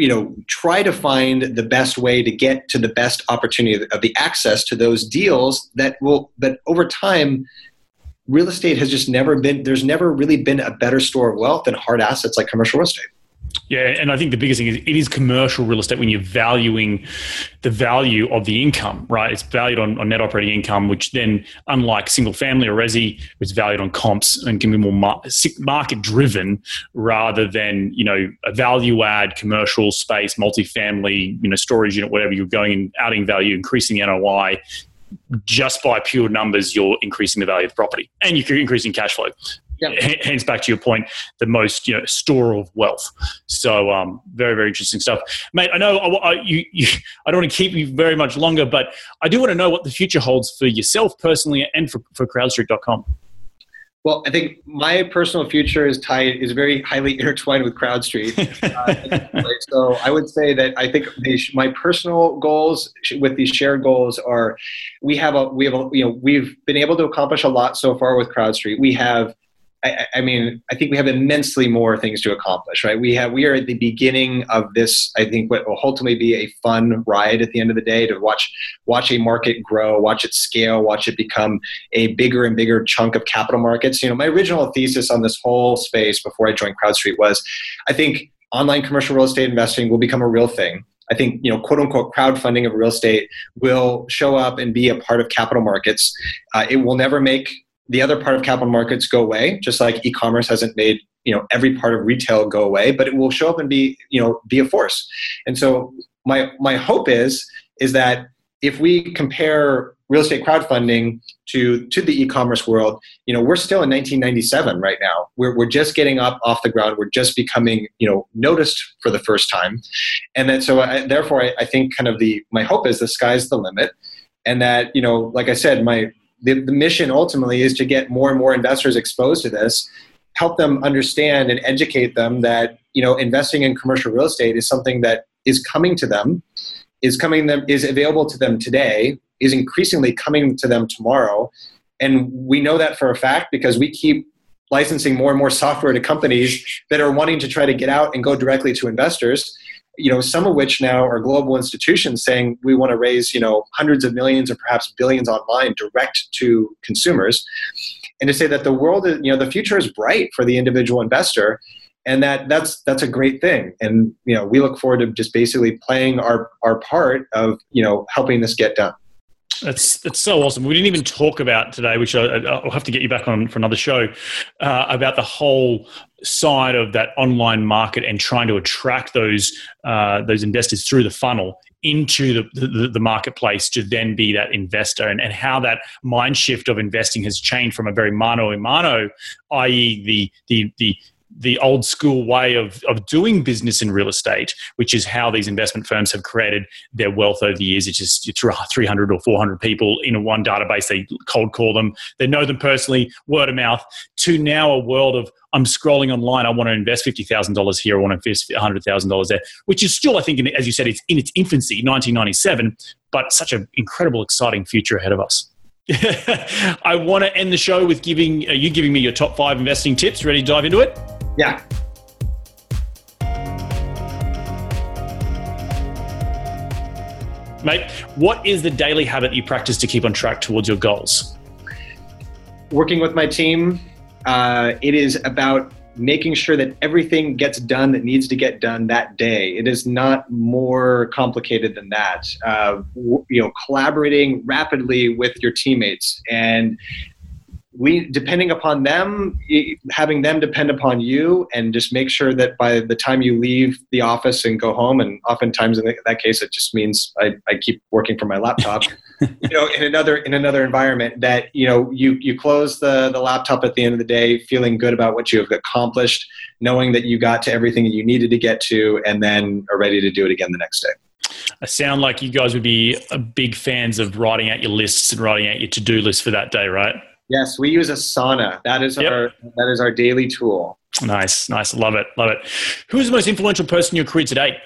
Speaker 1: you know try to find the best way to get to the best opportunity of the access to those deals that will that over time real estate has just never been there's never really been a better store of wealth than hard assets like commercial real estate
Speaker 3: yeah, and I think the biggest thing is it is commercial real estate when you're valuing the value of the income, right? It's valued on, on net operating income, which then, unlike single family or resi, is valued on comps and can be more market driven rather than you know a value add commercial space, multifamily, you know storage unit, whatever you're going and adding value, increasing the NOI. Just by pure numbers, you're increasing the value of the property, and you're increasing cash flow. Yep. Hence, back to your point, the most you know store of wealth. So, um, very very interesting stuff, mate. I know I, I, you, you, *laughs* I don't want to keep you very much longer, but I do want to know what the future holds for yourself personally and for, for CrowdStreet.com.
Speaker 1: Well, I think my personal future is tied is very highly intertwined with CrowdStreet. *laughs* Uh, so I would say that I think my personal goals with these shared goals are we have a we have a, you know we've been able to accomplish a lot so far with CrowdStreet. We have I, I, mean, I think we have immensely more things to accomplish, right? We have we are at the beginning of this. I think what will ultimately be a fun ride at the end of the day to watch watch a market grow, watch it scale, watch it become a bigger and bigger chunk of capital markets. You know, my original thesis on this whole space before I joined CrowdStreet was, I think online commercial real estate investing will become a real thing. I think you know, quote unquote, crowdfunding of real estate will show up and be a part of capital markets. Uh, it will never make the other part of capital markets go away, just like e-commerce hasn't made you know every part of retail go away, but it will show up and be you know be a force. And so my my hope is is that if we compare real estate crowdfunding to to the e-commerce world, you know we're still in 1997 right now. We're we're just getting up off the ground. We're just becoming you know noticed for the first time, and then so I, therefore I, I think kind of the my hope is the sky's the limit, and that you know like I said my the, the mission ultimately is to get more and more investors exposed to this help them understand and educate them that you know investing in commercial real estate is something that is coming to them is coming them is available to them today is increasingly coming to them tomorrow. And we know that for a fact because we keep licensing more and more software to companies that are wanting to try to get out and go directly to investors you know, some of which now are global institutions saying we want to raise, you know, hundreds of millions or perhaps billions online direct to consumers. And to say that the world, is, you know, the future is bright for the individual investor and that that's that's a great thing and you know we look forward to just basically playing our our part of you know helping this get done
Speaker 3: that's that's so awesome. We didn't even talk about today, which I, will have to get you back on for another show, uh, about the whole side of that online market and trying to attract those uh, those investors through the funnel into the, the, the, marketplace to then be that investor and, and how that mind shift of investing has changed from a very mano a mano, i.e. the the the the old school way of, of doing business in real estate, which is how these investment firms have created their wealth over the years. It's just through 300 or 400 people in a one database. They cold call them, they know them personally, word of mouth, to now a world of I'm scrolling online. I want to invest fifty thousand dollars here. I want to invest hundred thousand dollars there, which is still, I think, in, as you said, it's in its infancy, 1997, but such an incredible, exciting future ahead of us. *laughs* I want to end the show with giving uh, you giving me your top five investing tips. Ready to dive into it?
Speaker 1: Yeah.
Speaker 3: Mate, what is the daily habit you practice to keep on track towards your goals?
Speaker 1: Working with my team. Uh, it is about making sure that everything gets done that needs to get done that day. It is not more complicated than that. Uh, you know, collaborating rapidly with your teammates and we depending upon them having them depend upon you and just make sure that by the time you leave the office and go home and oftentimes in that case it just means i, I keep working from my laptop you know in another in another environment that you know you you close the the laptop at the end of the day feeling good about what you have accomplished knowing that you got to everything that you needed to get to and then are ready to do it again the next day
Speaker 3: I sound like you guys would be uh, big fans of writing out your lists and writing out your to-do list for that day, right?
Speaker 1: Yes, we use Asana. That is yep. our that is our daily tool.
Speaker 3: Nice, nice, love it, love it. Who's the most influential person in your career today?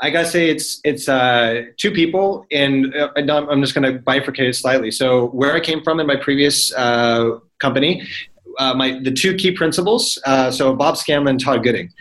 Speaker 1: I gotta say it's it's uh, two people, and, uh, I'm just gonna bifurcate it slightly. So where I came from in my previous uh, company, uh, my the two key principals. Uh, so Bob Scanlon and Todd Gooding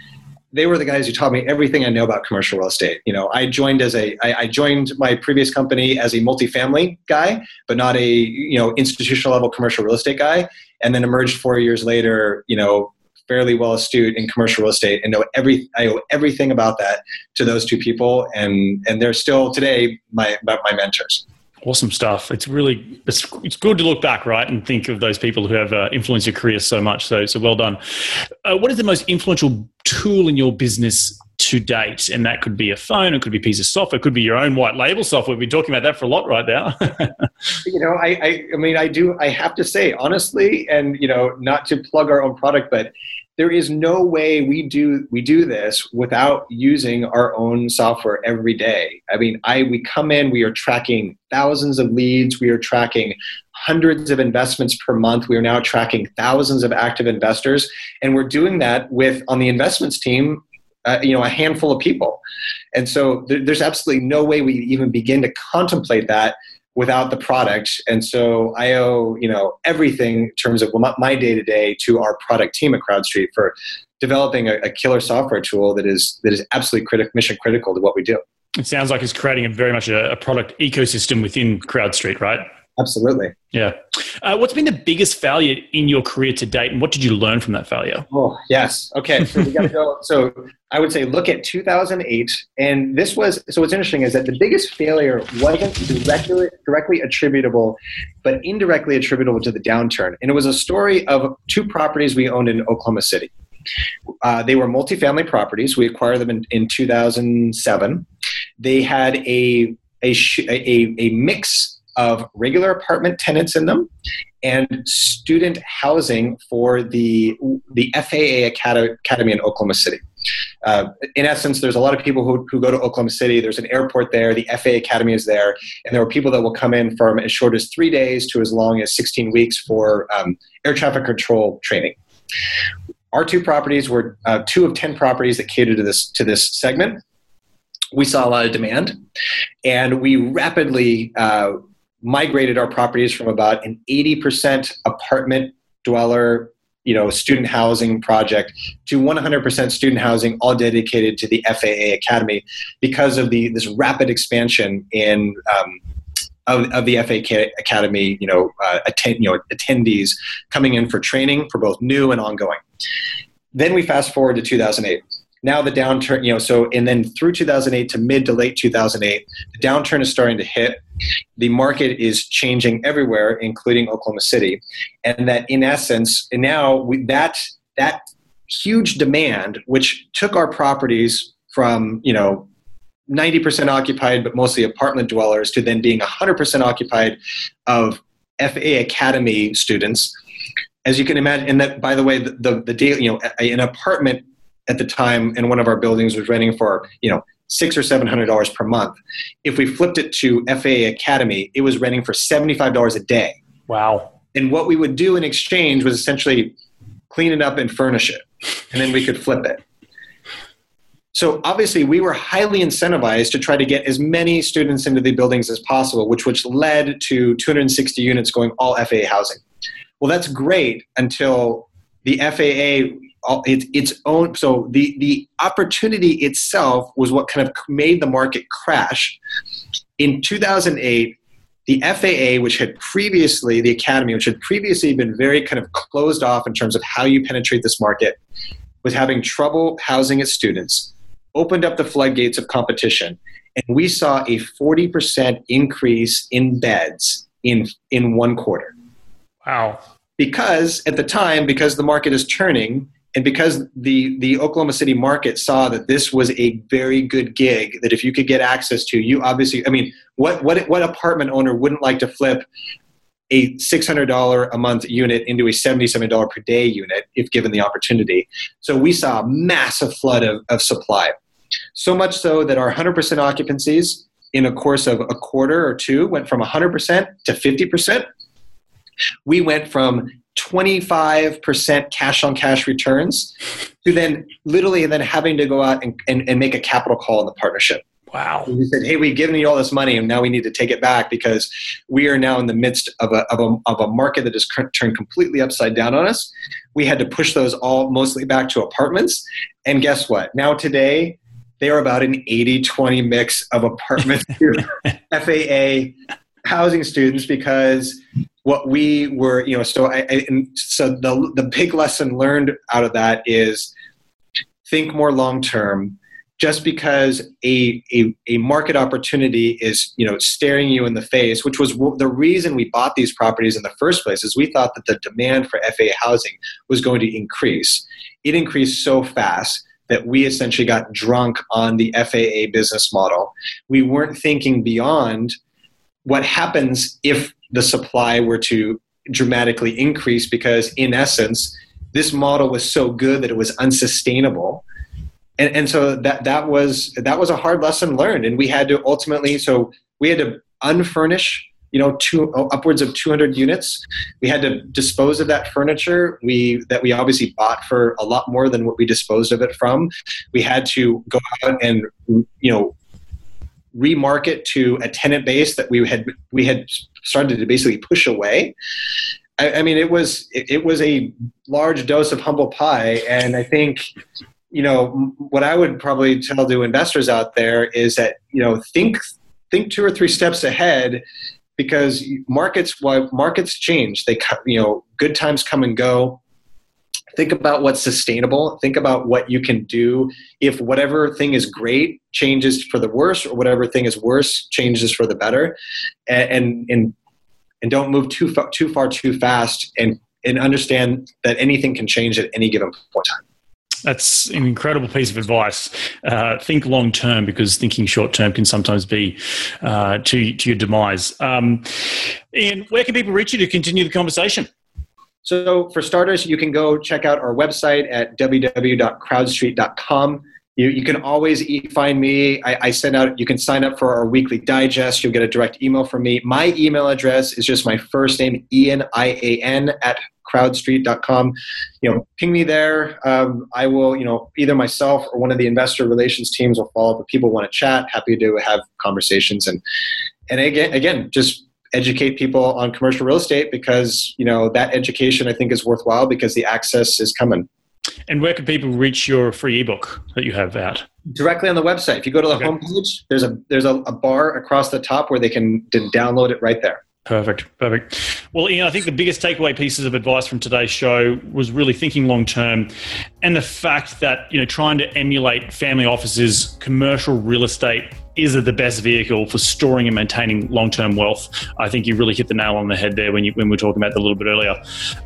Speaker 1: they were the guys who taught me everything I know about commercial real estate. You know, I joined as a I, I joined my previous company as a multifamily guy, but not a you know institutional level commercial real estate guy, and then emerged four years later. You know, fairly well astute in commercial real estate and know every I owe everything about that to those two people, and and they're still today my my mentors.
Speaker 3: Awesome stuff. It's really it's, it's good to look back, right, and think of those people who have uh, influenced your career so much. So so well done. Uh, what is the most influential tool in your business to date? And that could be a phone, it could be a piece of software, it could be your own white label software. We've been talking about that for a lot right now. *laughs*
Speaker 1: you know, I, I I mean, I do. I have to say honestly, and you know, not to plug our own product, but there is no way we do we do this without using our own software every day. I mean i we come in we are tracking thousands of leads we are tracking hundreds of investments per month we are now tracking thousands of active investors and we're doing that with on the investments team uh, you know a handful of people. And so there's absolutely no way we even begin to contemplate that without the product. And so I owe, you know, everything in terms of my day to day to our product team at CrowdStreet for developing a, a, killer software tool that is that is absolutely critical, mission critical to what we do.
Speaker 3: It sounds like it's creating a very much a, a product ecosystem within CrowdStreet, right?
Speaker 1: Absolutely.
Speaker 3: Yeah. Uh, what's been the biggest failure in your career to date, and what did you learn from that failure?
Speaker 1: Oh, yes. Okay. So we got to go. *laughs* So I would say look at 2008, and this was so. What's interesting is that the biggest failure wasn't directly directly attributable, but indirectly attributable to the downturn, and it was a story of two properties we owned in Oklahoma City. Uh, they were multifamily properties. We acquired them in, in 2007. They had a a, a, a mix of regular apartment tenants in them and student housing for the the FAA Academy in Oklahoma City. Uh, in essence, there's a lot of people who, who go to Oklahoma City. There's an airport there. The FAA Academy is there, and there are people that will come in from as short as three days to as long as 16 weeks for um, air traffic control training. Our two properties were uh, two of 10 properties that catered to this to this segment. We saw a lot of demand, and we rapidly uh, migrated our properties from about an 80% apartment dweller you know student housing project to 100% student housing all dedicated to the faa academy because of the this rapid expansion in um, of, of the FAA Academy, you know, uh, attend, you know, attendees coming in for training for both new and ongoing. Then we fast forward to 2008 now the downturn, you know, so and then through 2008 to mid to late 2008, the downturn is starting to hit. The market is changing everywhere, including Oklahoma City, and that in essence, and now we, that that huge demand, which took our properties from you know 90% occupied, but mostly apartment dwellers, to then being 100% occupied of FA Academy students as you can imagine, and that by the way, the the, the you know, an apartment at the time in one of our buildings was renting for you know six or seven hundred dollars per month. If we flipped it to FAA Academy, it was renting for seventy five dollars a day.
Speaker 3: Wow!
Speaker 1: And what we would do in exchange was essentially clean it up and furnish it, and then we could flip it. So obviously, we were highly incentivized to try to get as many students into the buildings as possible, which which led to 260 units going all FAA housing. Well, that's great until the FAA its its own. So the the opportunity itself was what kind of made the market crash. In 2008, the FAA, which had previously the Academy, which had previously been very kind of closed off in terms of how you penetrate this market, was having trouble housing its students opened up the floodgates of competition, and we saw a 40% increase in beds in, in one quarter.
Speaker 3: Wow.
Speaker 1: Because at the time, because the market is turning, and because the, the Oklahoma City market saw that this was a very good gig, that if you could get access to, you obviously, I mean, what, what, what apartment owner wouldn't like to flip a $600 a month unit into a $77 per day unit if given the opportunity? So we saw a massive flood of, of supply. So much so that our 100% occupancies in a course of a quarter or two went from 100% to 50%. We went from 25% cash on cash returns to then literally and then having to go out and, and, and make a capital call in the partnership.
Speaker 3: Wow.
Speaker 1: We said, hey, we've given you all this money and now we need to take it back because we are now in the midst of a, of a, of a market that has turned completely upside down on us. We had to push those all mostly back to apartments. And guess what? Now, today, they are about an 80-20 mix of apartments *laughs* to FAA housing students because what we were, you know, so I, I so the the big lesson learned out of that is think more long term. Just because a, a, a market opportunity is you know staring you in the face, which was the reason we bought these properties in the first place, is we thought that the demand for FAA housing was going to increase. It increased so fast that we essentially got drunk on the FAA business model. We weren't thinking beyond what happens if the supply were to dramatically increase because in essence this model was so good that it was unsustainable. And, and so that that was that was a hard lesson learned. And we had to ultimately so we had to unfurnish you know two upwards of 200 units. We had to dispose of that furniture. We that we obviously bought for a lot more than what we disposed of it from. We had to go out and you know remarket to a tenant base that we had we had started to basically push away. I, I mean it was it, it was a large dose of humble pie. And i think you know what i would probably tell to investors out there is that you know think think two or three steps ahead because markets well, markets change. They you know good times come and go think about what's sustainable think about what you can do if whatever thing is great changes for the worse or whatever thing is worse changes for the better and and and don't move too far too far too fast and and understand that anything can change at any given point in time
Speaker 3: that's an incredible piece of advice. Uh, think long term because thinking short term can sometimes be uh, to, to your demise. Um, Ian, where can people reach you to continue the conversation?
Speaker 1: So, for starters, you can go check out our website at www.crowdstreet.com. You, you can always find me. I, I, send out, you can sign up for our weekly digest. You'll get a direct email from me. My email address is just my first name, Ian, I A N, at crowdstreet.com. You know, ping me there. Um, I will, you know, either myself or one of the investor relations teams will follow up if people want to chat. Happy to have conversations and and again, again, just educate people on commercial real estate because you know that education I think is worthwhile because the access is coming.
Speaker 3: And where can people reach your free ebook that you have out?
Speaker 1: Directly on the website. If you go to the okay. homepage, there's a there's a, a bar across the top where they can download it right there.
Speaker 3: Perfect, perfect. Well, Ian, I think the biggest takeaway pieces of advice from today's show was really thinking long term, and the fact that you know trying to emulate family offices, commercial real estate is it the best vehicle for storing and maintaining long-term wealth. I think you really hit the nail on the head there when you when we were talking about that a little bit earlier.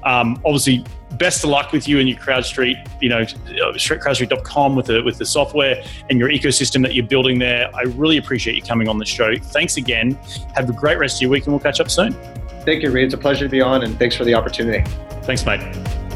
Speaker 3: Um, obviously, best of luck with you and your CrowdStreet, you know, CrowdStreet.com with the with the software and your ecosystem that you're building there. I really appreciate you coming on the show. Thanks again. Have a great rest of your week, and we'll catch up soon.
Speaker 1: Thank you, Reed. It's a pleasure to be on, and thanks for the opportunity.
Speaker 3: Thanks, mate.